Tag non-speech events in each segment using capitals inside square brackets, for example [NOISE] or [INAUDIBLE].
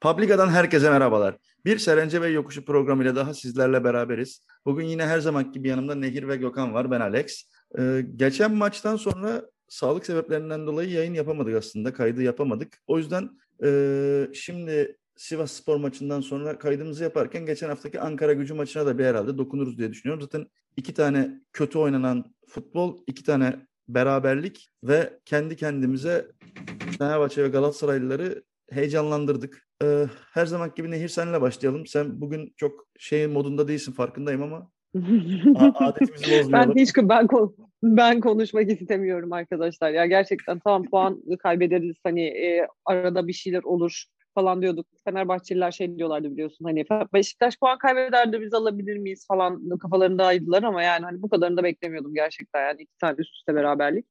Publica'dan herkese merhabalar. Bir Serence Bey Yokuşu programıyla daha sizlerle beraberiz. Bugün yine her zaman gibi yanımda Nehir ve Gökhan var. Ben Alex. Ee, geçen maçtan sonra sağlık sebeplerinden dolayı yayın yapamadık aslında. Kaydı yapamadık. O yüzden e, şimdi Sivas Spor maçından sonra kaydımızı yaparken geçen haftaki Ankara gücü maçına da bir herhalde dokunuruz diye düşünüyorum. Zaten iki tane kötü oynanan futbol, iki tane beraberlik ve kendi kendimize Fenerbahçe ve Galatasaraylıları heyecanlandırdık. Ee, her zaman gibi Nehir senle başlayalım. Sen bugün çok şey modunda değilsin farkındayım ama [LAUGHS] adetimizi bozmayalım. Ben hiç ben ben konuşmak istemiyorum arkadaşlar. Ya gerçekten tamam puan kaybederiz hani e, arada bir şeyler olur falan diyorduk. Fenerbahçeliler şey diyorlardı biliyorsun hani Beşiktaş puan kaybeder de biz alabilir miyiz falan kafalarındaydılar ama yani hani bu kadarını da beklemiyordum gerçekten yani iki tane üst üste beraberlik.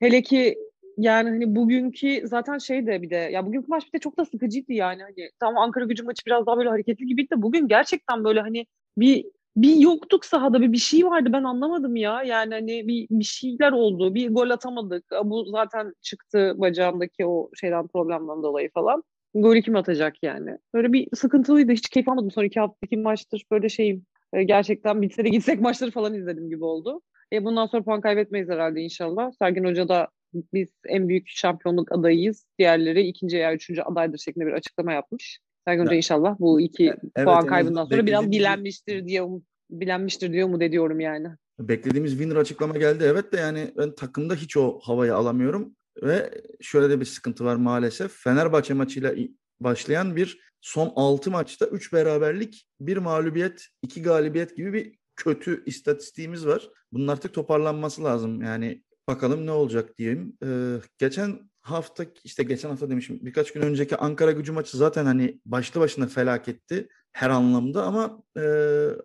Hele ki yani hani bugünkü zaten şey de bir de ya bugünkü maç bir de çok da sıkıcıydı yani hani tamam Ankara gücü maçı biraz daha böyle hareketli gibiydi de bugün gerçekten böyle hani bir bir yoktuk sahada bir bir şey vardı ben anlamadım ya. Yani hani bir, bir şeyler oldu bir gol atamadık. Bu zaten çıktı bacağındaki o şeyden problemden dolayı falan. Golü kim atacak yani? Böyle bir sıkıntılıydı hiç keyif almadım. Son iki haftaki maçtır böyle şeyim e, gerçekten bitse de gitsek maçları falan izledim gibi oldu. E bundan sonra puan kaybetmeyiz herhalde inşallah. Sergin Hoca da biz en büyük şampiyonluk adayıyız. Diğerleri ikinci veya üçüncü adaydır şeklinde bir açıklama yapmış. Sergen Hoca inşallah bu iki evet, puan kaybından sonra biraz bilenmiştir diye um, bilenmiştir diye umut ediyorum yani. Beklediğimiz winner açıklama geldi evet de yani ben takımda hiç o havayı alamıyorum ve şöyle de bir sıkıntı var maalesef. Fenerbahçe maçıyla başlayan bir son 6 maçta 3 beraberlik, 1 mağlubiyet, 2 galibiyet gibi bir kötü istatistiğimiz var. Bunun artık toparlanması lazım. Yani Bakalım ne olacak diyeyim. Ee, geçen hafta işte geçen hafta demişim birkaç gün önceki Ankara gücü maçı zaten hani başlı başına felaketti her anlamda ama e,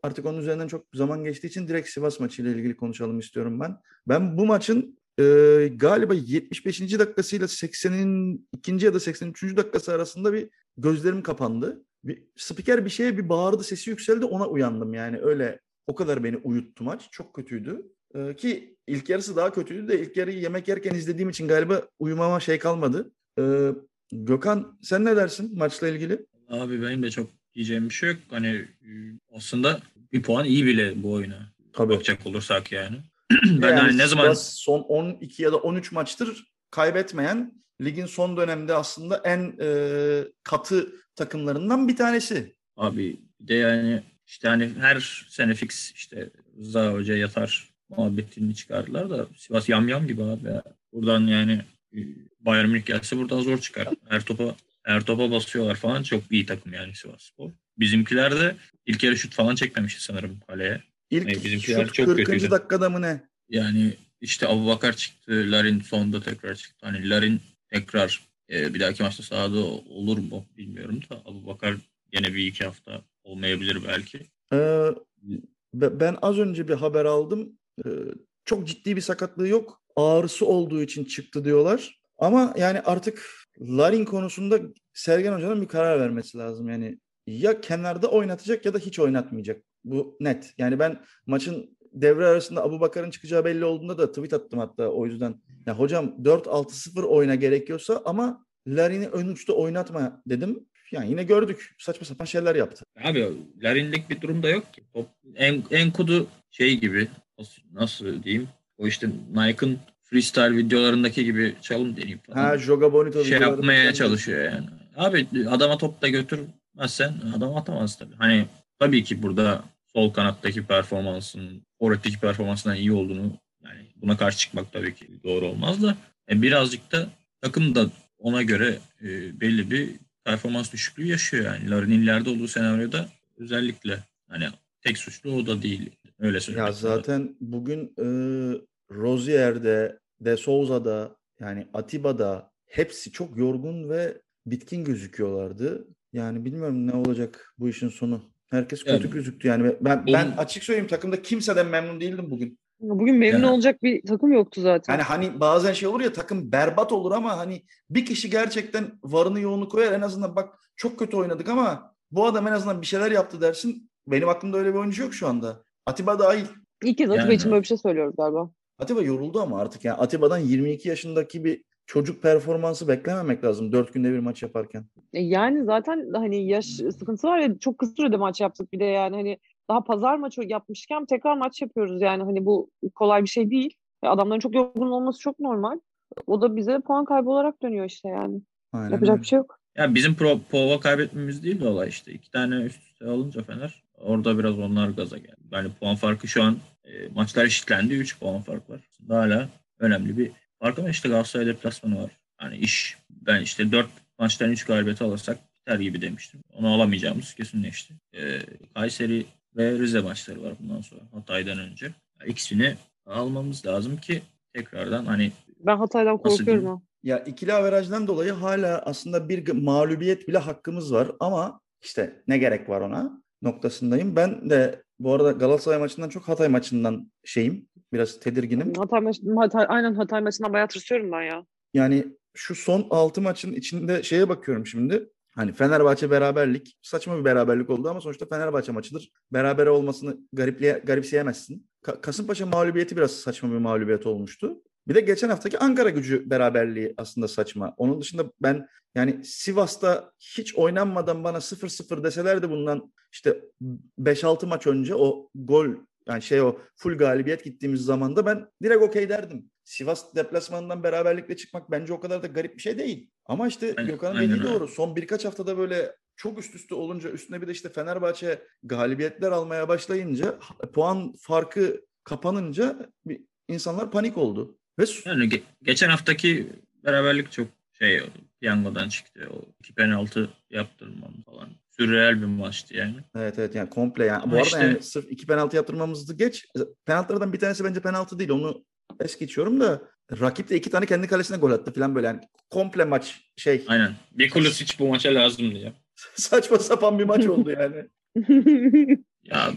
artık onun üzerinden çok zaman geçtiği için direkt Sivas maçıyla ilgili konuşalım istiyorum ben. Ben bu maçın e, galiba 75. dakikasıyla 82. ya da 83. dakikası arasında bir gözlerim kapandı. Bir, spiker bir şeye bir bağırdı sesi yükseldi ona uyandım yani öyle o kadar beni uyuttu maç. Çok kötüydü. Ee, ki ilk yarısı daha kötüydü de ilk yarıyı yemek yerken izlediğim için galiba uyumama şey kalmadı. Ee, Gökhan sen ne dersin maçla ilgili? Abi benim de çok diyeceğim bir şey yok. Hani e, aslında bir puan iyi bile bu oyuna. Tabii. Bakacak olursak yani. [CLEARS THROAT] ben yani hani ne zaman son 12 ya da 13 maçtır kaybetmeyen ligin son dönemde aslında en e, katı takımlarından bir tanesi. Abi de yani işte hani her sene fix işte Rıza Hoca yatar muhabbetini çıkardılar da Sivas yamyam gibi abi ya. Buradan yani e, Bayern Münih gelse buradan zor çıkar. Her topa her topa basıyorlar falan. Çok iyi takım yani Sivas Spor. Bizimkiler de ilk yarı şut falan çekmemişti sanırım kaleye. İlk yani bizimkiler şut çok 40. kötüydü. dakikada mı ne? Yani işte Abu Bakar çıktı. Larin sonunda tekrar çıktı. Hani Larin tekrar e, bir dahaki maçta sahada olur mu bilmiyorum da Abu Bakar yine bir iki hafta olmayabilir belki. Ee, ben az önce bir haber aldım. Ee, çok ciddi bir sakatlığı yok. Ağrısı olduğu için çıktı diyorlar. Ama yani artık Larin konusunda Sergen Hoca'nın bir karar vermesi lazım. Yani ya kenarda oynatacak ya da hiç oynatmayacak. Bu net. Yani ben maçın devre arasında Abu Bakar'ın çıkacağı belli olduğunda da tweet attım hatta o yüzden. Ya hocam 4-6-0 oyna gerekiyorsa ama Larin'i ön uçta oynatma dedim. Yani yine gördük. Saçma sapan şeyler yaptı. Abi Larin'lik bir durum da yok ki. En, en kudu şey gibi nasıl, diyeyim o işte Nike'ın freestyle videolarındaki gibi çalım deneyim falan. Ha Joga Bonito şey yapmaya çalışıyor yani. Abi adama top da götürmezsen adam atamaz tabii. Hani tabii ki burada sol kanattaki performansın, forvetteki performansından iyi olduğunu yani buna karşı çıkmak tabii ki doğru olmaz da e, birazcık da takım da ona göre e, belli bir performans düşüklüğü yaşıyor yani. Larin'in ileride olduğu senaryoda özellikle hani tek suçlu o da değil. Öyle söyleyeyim. Ya zaten bugün e, Rozier'de, De Souza'da yani Atiba'da hepsi çok yorgun ve bitkin gözüküyorlardı. Yani bilmiyorum ne olacak bu işin sonu. Herkes kötü yani, gözüktü yani. Ben ben açık söyleyeyim takımda kimseden memnun değildim bugün. Bugün memnun yani, olacak bir takım yoktu zaten. Yani hani bazen şey olur ya takım berbat olur ama hani bir kişi gerçekten varını yoğunu koyar en azından bak çok kötü oynadık ama bu adam en azından bir şeyler yaptı dersin. Benim aklımda öyle bir oyuncu yok şu anda. Atiba dahil. İlk kez Atiba yani. için böyle bir şey söylüyoruz galiba. Atiba yoruldu ama artık yani Atiba'dan 22 yaşındaki bir çocuk performansı beklememek lazım dört günde bir maç yaparken. E yani zaten hani yaş sıkıntısı var ya çok kısa sürede maç yaptık bir de yani hani daha pazar maçı yapmışken tekrar maç yapıyoruz yani hani bu kolay bir şey değil. E adamların çok yorgun olması çok normal. O da bize puan kaybı olarak dönüyor işte yani. Aynen Yapacak öyle. bir şey yok. Ya bizim pro, Pova kaybetmemiz değil de olay işte. İki tane üst üste alınca Fener orada biraz onlar gaza geldi. Yani puan farkı şu an e, maçlar eşitlendi. 3 puan fark var. Hala önemli bir fark ama işte Galatasaray deplasmanı var. Yani iş ben işte 4 maçtan 3 galibiyeti alırsak biter gibi demiştim. Onu alamayacağımız kesinleşti. E, Kayseri ve Rize maçları var bundan sonra Hatay'dan önce. Yani ikisini almamız lazım ki tekrardan hani Ben Hatay'dan korkuyorum ha. Ya ikili averajdan dolayı hala aslında bir mağlubiyet bile hakkımız var ama işte ne gerek var ona noktasındayım. Ben de bu arada Galatasaray maçından çok Hatay maçından şeyim. Biraz tedirginim. Hatay maç, Hatay, aynen Hatay maçından bayağı tırsıyorum ben ya. Yani şu son 6 maçın içinde şeye bakıyorum şimdi. Hani Fenerbahçe beraberlik saçma bir beraberlik oldu ama sonuçta Fenerbahçe maçıdır. Beraber olmasını garipliye, garipseyemezsin. Ka- Kasımpaşa mağlubiyeti biraz saçma bir mağlubiyet olmuştu. Bir de geçen haftaki Ankara gücü beraberliği aslında saçma. Onun dışında ben yani Sivas'ta hiç oynanmadan bana 0-0 deselerdi bundan işte 5-6 maç önce o gol yani şey o full galibiyet gittiğimiz zaman da ben direkt okey derdim. Sivas deplasmanından beraberlikle çıkmak bence o kadar da garip bir şey değil. Ama işte Gökhan'ın dediği doğru. Son birkaç haftada böyle çok üst üste olunca üstüne bir de işte Fenerbahçe galibiyetler almaya başlayınca puan farkı kapanınca insanlar panik oldu. Ve Yani ge- geçen haftaki beraberlik çok şey oldu. Piyangodan çıktı. O iki penaltı yaptırmam falan. Sürreel bir maçtı yani. evet evet yani komple yani. Ama Bu arada işte- yani sırf iki penaltı yaptırmamızı geç. Penaltılardan bir tanesi bence penaltı değil. Onu es geçiyorum da rakip de iki tane kendi kalesine gol attı falan böyle yani komple maç şey Aynen. Bir Kulisic bu maça lazımdı ya. [LAUGHS] saçma sapan bir maç oldu yani. [LAUGHS] Ya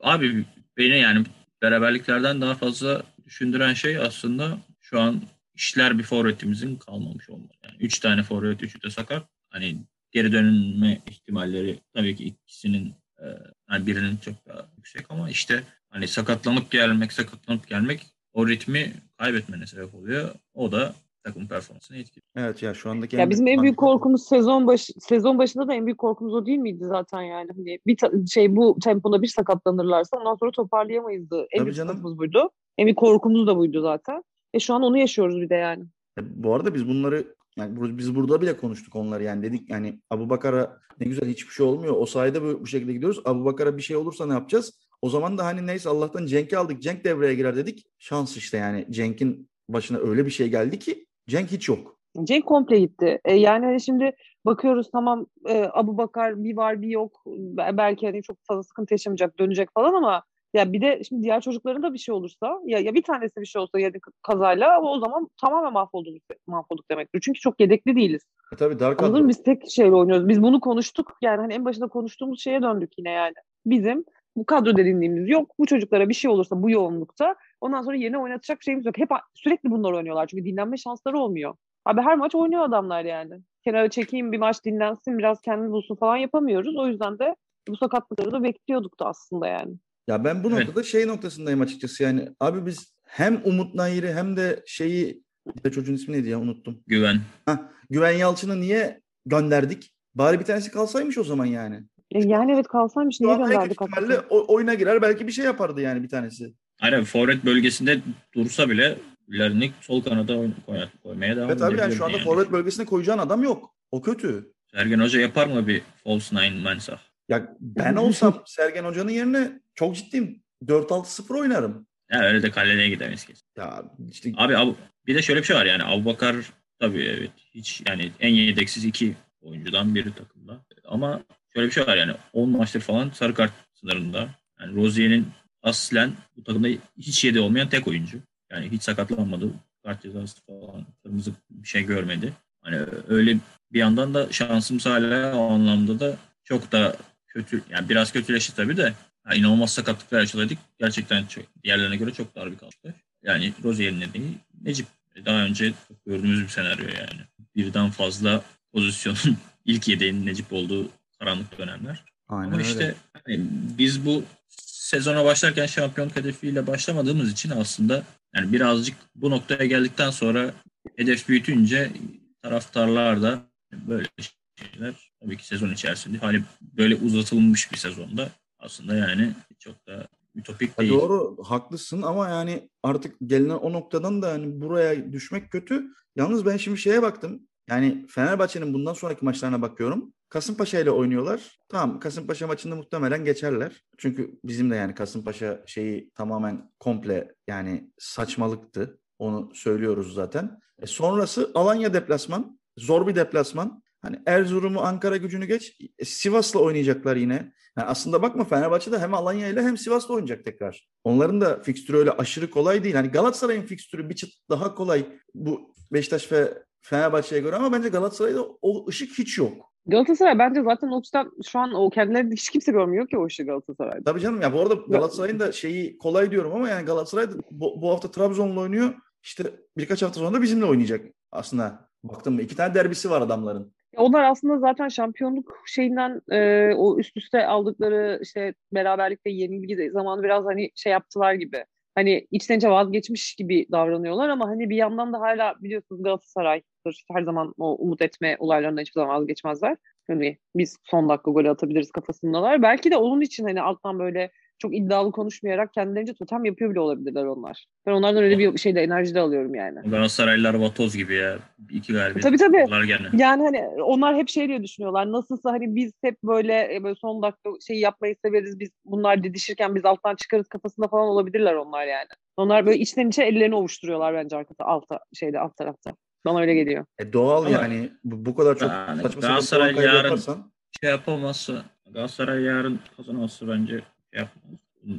abi beni yani beraberliklerden daha fazla düşündüren şey aslında şu an işler bir forvetimizin kalmamış olması. Yani üç tane forvet, üçü de sakat. Hani geri dönme ihtimalleri tabii ki ikisinin e, yani birinin çok daha yüksek ama işte hani sakatlanıp gelmek, sakatlanıp gelmek o ritmi kaybetmene sebep oluyor. O da takım performansını etkiliyor. Evet ya şu andaki Ya bizim en büyük korkumuz sezon başı sezon başında da en büyük korkumuz o değil miydi zaten yani hani bir ta- şey bu tempoda bir sakatlanırlarsa ondan sonra toparlayamayızdı. En Tabii büyük canım. sıkıntımız buydu. En büyük korkumuz da buydu zaten. E şu an onu yaşıyoruz bir de yani. E, Bu arada biz bunları yani biz burada bile konuştuk onları yani dedik yani Abu Bakar'a ne güzel hiçbir şey olmuyor. O sayede bu, bu şekilde gidiyoruz. Abu Bakar'a bir şey olursa ne yapacağız? O zaman da hani neyse Allah'tan Cenk'i aldık. Cenk devreye girer dedik. Şans işte yani Cenk'in başına öyle bir şey geldi ki Cenk hiç yok. Cenk komple gitti. E, yani hani şimdi bakıyoruz tamam e, Abu Bakar bir var bir yok. Be- Belki hani çok fazla sıkıntı yaşamayacak dönecek falan ama ya bir de şimdi diğer çocukların da bir şey olursa ya, ya bir tanesi bir şey olsa ya kazayla o zaman tamamen mahvolduk, mahvolduk demektir. Çünkü çok yedekli değiliz. E tabii dar Anladın mı? Biz tek şeyle oynuyoruz. Biz bunu konuştuk. Yani hani en başında konuştuğumuz şeye döndük yine yani. Bizim bu kadro derinliğimiz yok. Bu çocuklara bir şey olursa bu yoğunlukta ondan sonra yerine oynatacak şeyimiz yok. Hep a- sürekli bunlar oynuyorlar. Çünkü dinlenme şansları olmuyor. Abi her maç oynuyor adamlar yani. Kenara çekeyim bir maç dinlensin biraz kendini bulsun falan yapamıyoruz. O yüzden de bu sakatlıkları da bekliyorduk da aslında yani. Ya ben bu Evet. noktada şey noktasındayım açıkçası yani abi biz hem Umut Nayir'i hem de şeyi bir de çocuğun ismi neydi ya unuttum. Güven. Hah, Güven Yalçın'ı niye gönderdik? Bari bir tanesi kalsaymış o zaman yani. E, yani evet kalsaymış niye gönderdik o- oyuna girer belki bir şey yapardı yani bir tanesi. Aynen forvet bölgesinde dursa bile Lernik sol kanada koy- koymaya devam Evet abi yani şu anda yani. forvet bölgesine koyacağın adam yok. O kötü. Sergen Hoca yapar mı bir false nine mensah? Ya ben olsam [LAUGHS] Sergen Hoca'nın yerine çok ciddiyim 4-6-0 oynarım. Ya öyle de kaleye gidemeyiz kesin. Ya işte Abi Abu- bir de şöyle bir şey var yani Abubakar tabii evet hiç yani en yedeksiz iki oyuncudan biri takımda. Ama şöyle bir şey var yani 10 maçtır falan sarı kart sınırında. Yani Rozier'in aslen bu takımda hiç yedi olmayan tek oyuncu. Yani hiç sakatlanmadı. Kart cezası falan kırmızı bir şey görmedi. Hani öyle bir yandan da şansımız hala o anlamda da çok da kötü yani biraz kötüleşti tabii de yani inanılmaz sakatlıklar yaşadık. Gerçekten çok, diğerlerine göre çok dar bir kalktı. Yani Rozier'in nedeni Necip. Daha önce gördüğümüz bir senaryo yani. Birden fazla pozisyonun [LAUGHS] ilk yedeğinin Necip olduğu karanlık dönemler. aynen Ama öyle. işte hani biz bu sezona başlarken şampiyonluk hedefiyle başlamadığımız için aslında yani birazcık bu noktaya geldikten sonra hedef büyütünce taraftarlar da böyle şeyler tabii ki sezon içerisinde hani böyle uzatılmış bir sezonda aslında yani çok da ütopik Ha, değil. doğru haklısın ama yani artık gelinen o noktadan da hani buraya düşmek kötü. Yalnız ben şimdi şeye baktım. Yani Fenerbahçe'nin bundan sonraki maçlarına bakıyorum. Kasımpaşa ile oynuyorlar. Tamam Kasımpaşa maçında muhtemelen geçerler. Çünkü bizim de yani Kasımpaşa şeyi tamamen komple yani saçmalıktı. Onu söylüyoruz zaten. E sonrası Alanya deplasman. Zor bir deplasman. Hani Erzurum'u Ankara gücünü geç. E, Sivas'la oynayacaklar yine. Yani aslında bakma Fenerbahçe'de hem Alanya ile hem Sivas'la oynayacak tekrar. Onların da fikstürü öyle aşırı kolay değil. Hani Galatasaray'ın fikstürü bir çıt daha kolay bu Beşiktaş ve Fenerbahçe'ye göre ama bence Galatasaray'da o ışık hiç yok. Galatasaray bence zaten o açıdan şu an o kendilerini hiç kimse görmüyor ki o işi Galatasaray'da. Tabii canım ya bu arada Galatasaray'ın da şeyi kolay diyorum ama yani Galatasaray bu, bu hafta Trabzon'la oynuyor. İşte birkaç hafta sonra da bizimle oynayacak aslında. Baktım mı iki tane derbisi var adamların. Onlar aslında zaten şampiyonluk şeyinden e, o üst üste aldıkları işte beraberlik ve yenilgi zamanı biraz hani şey yaptılar gibi. Hani içten içe vazgeçmiş gibi davranıyorlar ama hani bir yandan da hala biliyorsunuz Galatasaray'dır. Her zaman o umut etme olaylarından hiçbir zaman vazgeçmezler. Hani biz son dakika golü atabiliriz kafasındalar. Belki de onun için hani alttan böyle çok iddialı konuşmayarak kendilerince totem yapıyor bile olabilirler onlar. Ben onlardan öyle bir şeyde enerji de alıyorum yani. Galatasaraylılar vatoz gibi ya. İki galibiyet. Tabii tabii. Bunlar gene. Yani hani onlar hep şey diye düşünüyorlar. Nasılsa hani biz hep böyle, e, böyle son dakika şeyi yapmayı severiz. Biz bunlar didişirken biz alttan çıkarız kafasında falan olabilirler onlar yani. Onlar böyle içten içe ellerini ovuşturuyorlar bence arkada alta şeyde alt tarafta. Bana öyle geliyor. E doğal Ama- yani bu, bu kadar çok Yani saçma sapan Galatasaray yarın- yaparsan Şey yapamazsa Galatasaray yarın kazanamazsa bence şey yapmaz.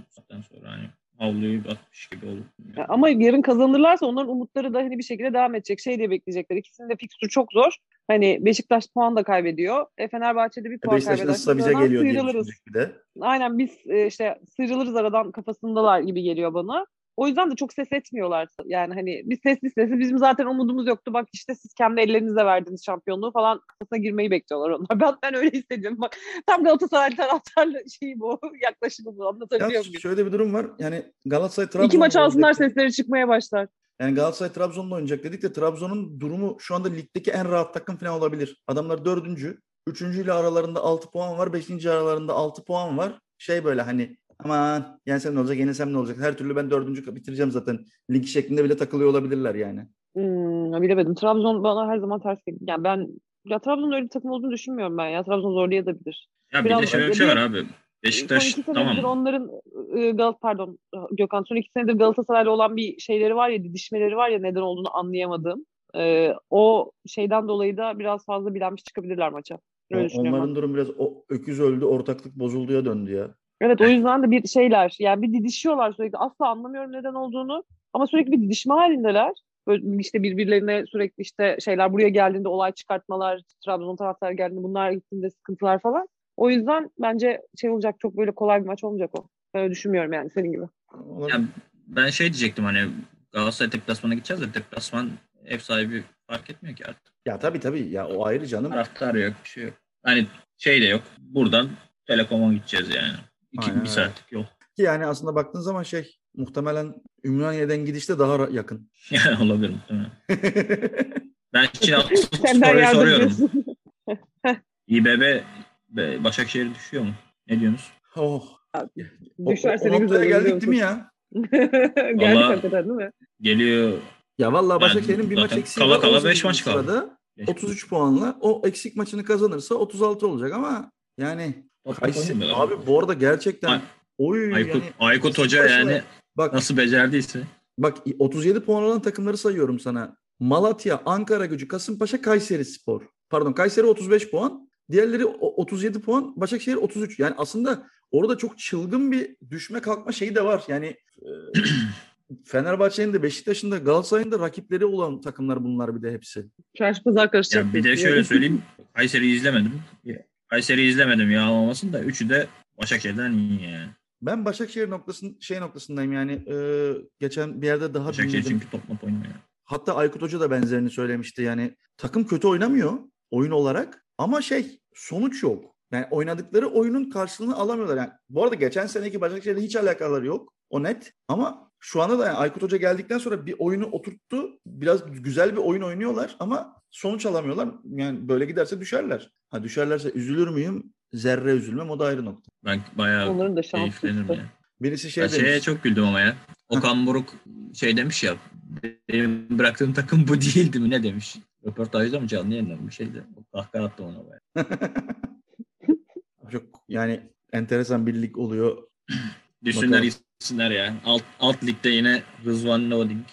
Zaten sonra hani havluyu atmış gibi olur. Ya Ama yarın kazanırlarsa onların umutları da hani bir şekilde devam edecek. Şey diye bekleyecekler. İkisinin de fikstürü çok zor. Hani Beşiktaş puan da kaybediyor. E Fenerbahçe'de bir e, puan Beşiktaş kaybederse nasılsa bize geliyor diye sıyrılırız. düşünecek bir de. Aynen biz e, işte sıyrılırız aradan kafasındalar gibi geliyor bana. O yüzden de çok ses etmiyorlar. Yani hani biz sessiz sessiz bizim zaten umudumuz yoktu. Bak işte siz kendi ellerinizle verdiniz şampiyonluğu falan kafasına girmeyi bekliyorlar onlar. [LAUGHS] Ben, ben öyle hissediyorum. Bak tam Galatasaray taraftarlı şeyi bu [LAUGHS] yaklaşımı bu anlatabiliyor Yalnız muyum? şöyle bir durum var. Yani Galatasaray Trabzon'la İki maç alsınlar sesleri çıkmaya başlar. Yani Galatasaray Trabzon'la oynayacak dedik de Trabzon'un durumu şu anda ligdeki en rahat takım falan olabilir. Adamlar dördüncü. Üçüncüyle aralarında 6 puan var. Beşinci aralarında 6 puan var. Şey böyle hani aman yensem ne olacak yenilsem ne olacak. Her türlü ben dördüncü bitireceğim zaten. Lig şeklinde bile takılıyor olabilirler yani. Hmm, bilemedim. Trabzon bana her zaman ters geliyor. Yani ben ya Trabzon'un öyle bir takım olduğunu düşünmüyorum ben ya. Trabzon zorlayabilir. Ya bir Biraz- de şöyle bir şey bir- var abi. Beşiktaş son tamam. onların e, Gal pardon Gökhan son iki senedir Galatasaray'la olan bir şeyleri var ya didişmeleri var ya neden olduğunu anlayamadığım. E, o şeyden dolayı da biraz fazla bilenmiş çıkabilirler maça. Öyle O- düşünüyorum onların ben. durum biraz o öküz öldü ortaklık bozulduya döndü ya. Evet o yüzden de bir şeyler yani bir didişiyorlar sürekli. Asla anlamıyorum neden olduğunu ama sürekli bir didişme halindeler. Böyle işte birbirlerine sürekli işte şeyler buraya geldiğinde olay çıkartmalar, Trabzon taraftarı geldiğinde bunlar gittiğinde sıkıntılar falan. O yüzden bence şey olacak çok böyle kolay bir maç olmayacak o. Ben öyle düşünmüyorum yani senin gibi. Ya ben şey diyecektim hani Galatasaray deplasmana gideceğiz de deplasman ev sahibi fark etmiyor ki artık. Ya tabii tabii ya o ayrı canım. Taraftar yok, bir şey yok. Hani şey de yok. Buradan Telekom'a gideceğiz yani. İki, Aynen bir öyle. saatlik yol. Ki yani aslında baktığın zaman şey muhtemelen Ümraniye'den gidişte daha yakın. [LAUGHS] Olabilir muhtemelen. [LAUGHS] Ben şimdi soruyu soruyorum. İBB Başakşehir düşüyor mu? Ne diyorsunuz? oh. O, Düşerse o ne güzel noktaya geldik değil mi ya? [LAUGHS] Geldik Vallahi- hakikaten değil mi? Geliyor. Ya vallahi Başakşehir'in bir maç eksiği kala var. kala 18. beş maç kaldı. sırada. 33 puanla o eksik maçını kazanırsa 36 olacak ama yani Kayseri, abi bu arada gerçekten Ay- oy Aykut, yani Aykut Hoca Başla. yani bak nasıl becerdiyse. bak 37 puan olan takımları sayıyorum sana. Malatya, Ankara Gücü, Kasımpaşa, Kayseri Spor. Pardon Kayseri 35 puan. Diğerleri o- 37 puan. Başakşehir 33. Yani aslında orada çok çılgın bir düşme kalkma şeyi de var. Yani e, [CLEARS THROAT] Fenerbahçe'nin de Beşiktaş'ın da Galatasaray'ın da rakipleri olan takımlar bunlar bir de hepsi. Çarşı pazar karışacak. Ya bir de şöyle yani. söyleyeyim. Kayseri'yi izlemedim. Kayseri'yi izlemedim ya olmasın da üçü de Başakşehir'den iyi yani. Ben Başakşehir noktasın şey noktasındayım yani e, geçen bir yerde daha Başakşehir dinledim. çünkü top mop oynuyor. Hatta Aykut Hoca da benzerini söylemişti. Yani takım kötü oynamıyor oyun olarak ama şey sonuç yok. Yani oynadıkları oyunun karşılığını alamıyorlar. Yani bu arada geçen seneki Başakşehir'le hiç alakaları yok. O net. Ama şu anda da yani Aykut Hoca geldikten sonra bir oyunu oturttu. Biraz güzel bir oyun oynuyorlar ama sonuç alamıyorlar. Yani böyle giderse düşerler. Ha düşerlerse üzülür müyüm? Zerre üzülmem o da ayrı nokta. Ben bayağı Onların da keyiflenirim ya. Birisi şey Ben şeye demiş. çok güldüm ama ya. Okan Buruk şey demiş ya. Benim bıraktığım takım bu değildi mi ne demiş. Röportajda mı canlı yayında bir şeydi. O kahkaha attı ona baya. [LAUGHS] Çok yani enteresan bir lig oluyor. [CLEARS THROAT] Düşsünler Bakalım. Gitsinler ya. Alt, alt ligde yine Rızvan Loading.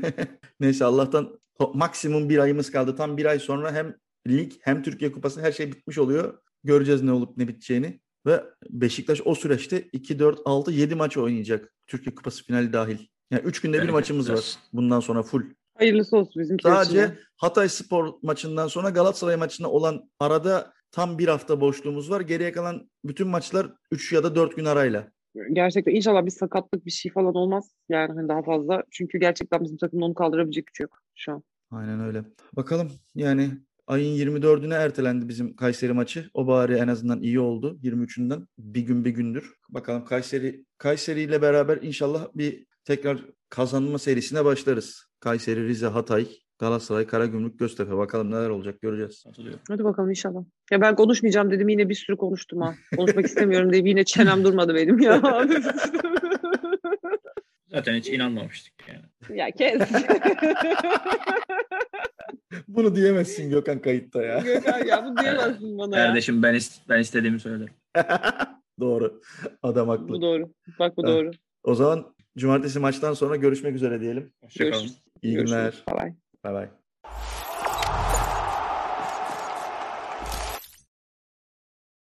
[LAUGHS] Neyse Allah'tan maksimum bir ayımız kaldı. Tam bir ay sonra hem lig hem Türkiye Kupası her şey bitmiş oluyor. Göreceğiz ne olup ne biteceğini. Ve Beşiktaş o süreçte 2, 4, 6, 7 maç oynayacak. Türkiye Kupası finali dahil. Yani 3 günde bir maçımız var. Bundan sonra full. Hayırlısı olsun için. Sadece. Hatay Spor maçından sonra Galatasaray maçına olan arada tam bir hafta boşluğumuz var. Geriye kalan bütün maçlar 3 ya da 4 gün arayla. Gerçekten inşallah bir sakatlık bir şey falan olmaz. Yani hani daha fazla. Çünkü gerçekten bizim takımın onu kaldırabilecek gücü yok şu an. Aynen öyle. Bakalım yani ayın 24'üne ertelendi bizim Kayseri maçı. O bari en azından iyi oldu 23'ünden. Bir gün bir gündür. Bakalım Kayseri Kayseri ile beraber inşallah bir tekrar kazanma serisine başlarız. Kayseri, Rize, Hatay, Galatasaray, Karagümrük, Göztepe. Bakalım neler olacak göreceğiz. Hadi bakalım inşallah. Ya ben konuşmayacağım dedim yine bir sürü konuştum ha. [LAUGHS] Konuşmak istemiyorum deyip yine çenem durmadı benim ya. [LAUGHS] Zaten hiç inanmamıştık yani. ya kes. [LAUGHS] Bunu diyemezsin Gökhan kayıtta ya. Gökhan ya bu diyemezsin bana ya. Kardeşim ben ist- ben istediğimi söylerim. Doğru. Adam haklı. Bu doğru. Bak bu doğru. O zaman cumartesi maçtan sonra görüşmek üzere diyelim. Hoşçakalın. Görüşürüz. İyi Görüşürüz. günler. Bye bye. Bye bye.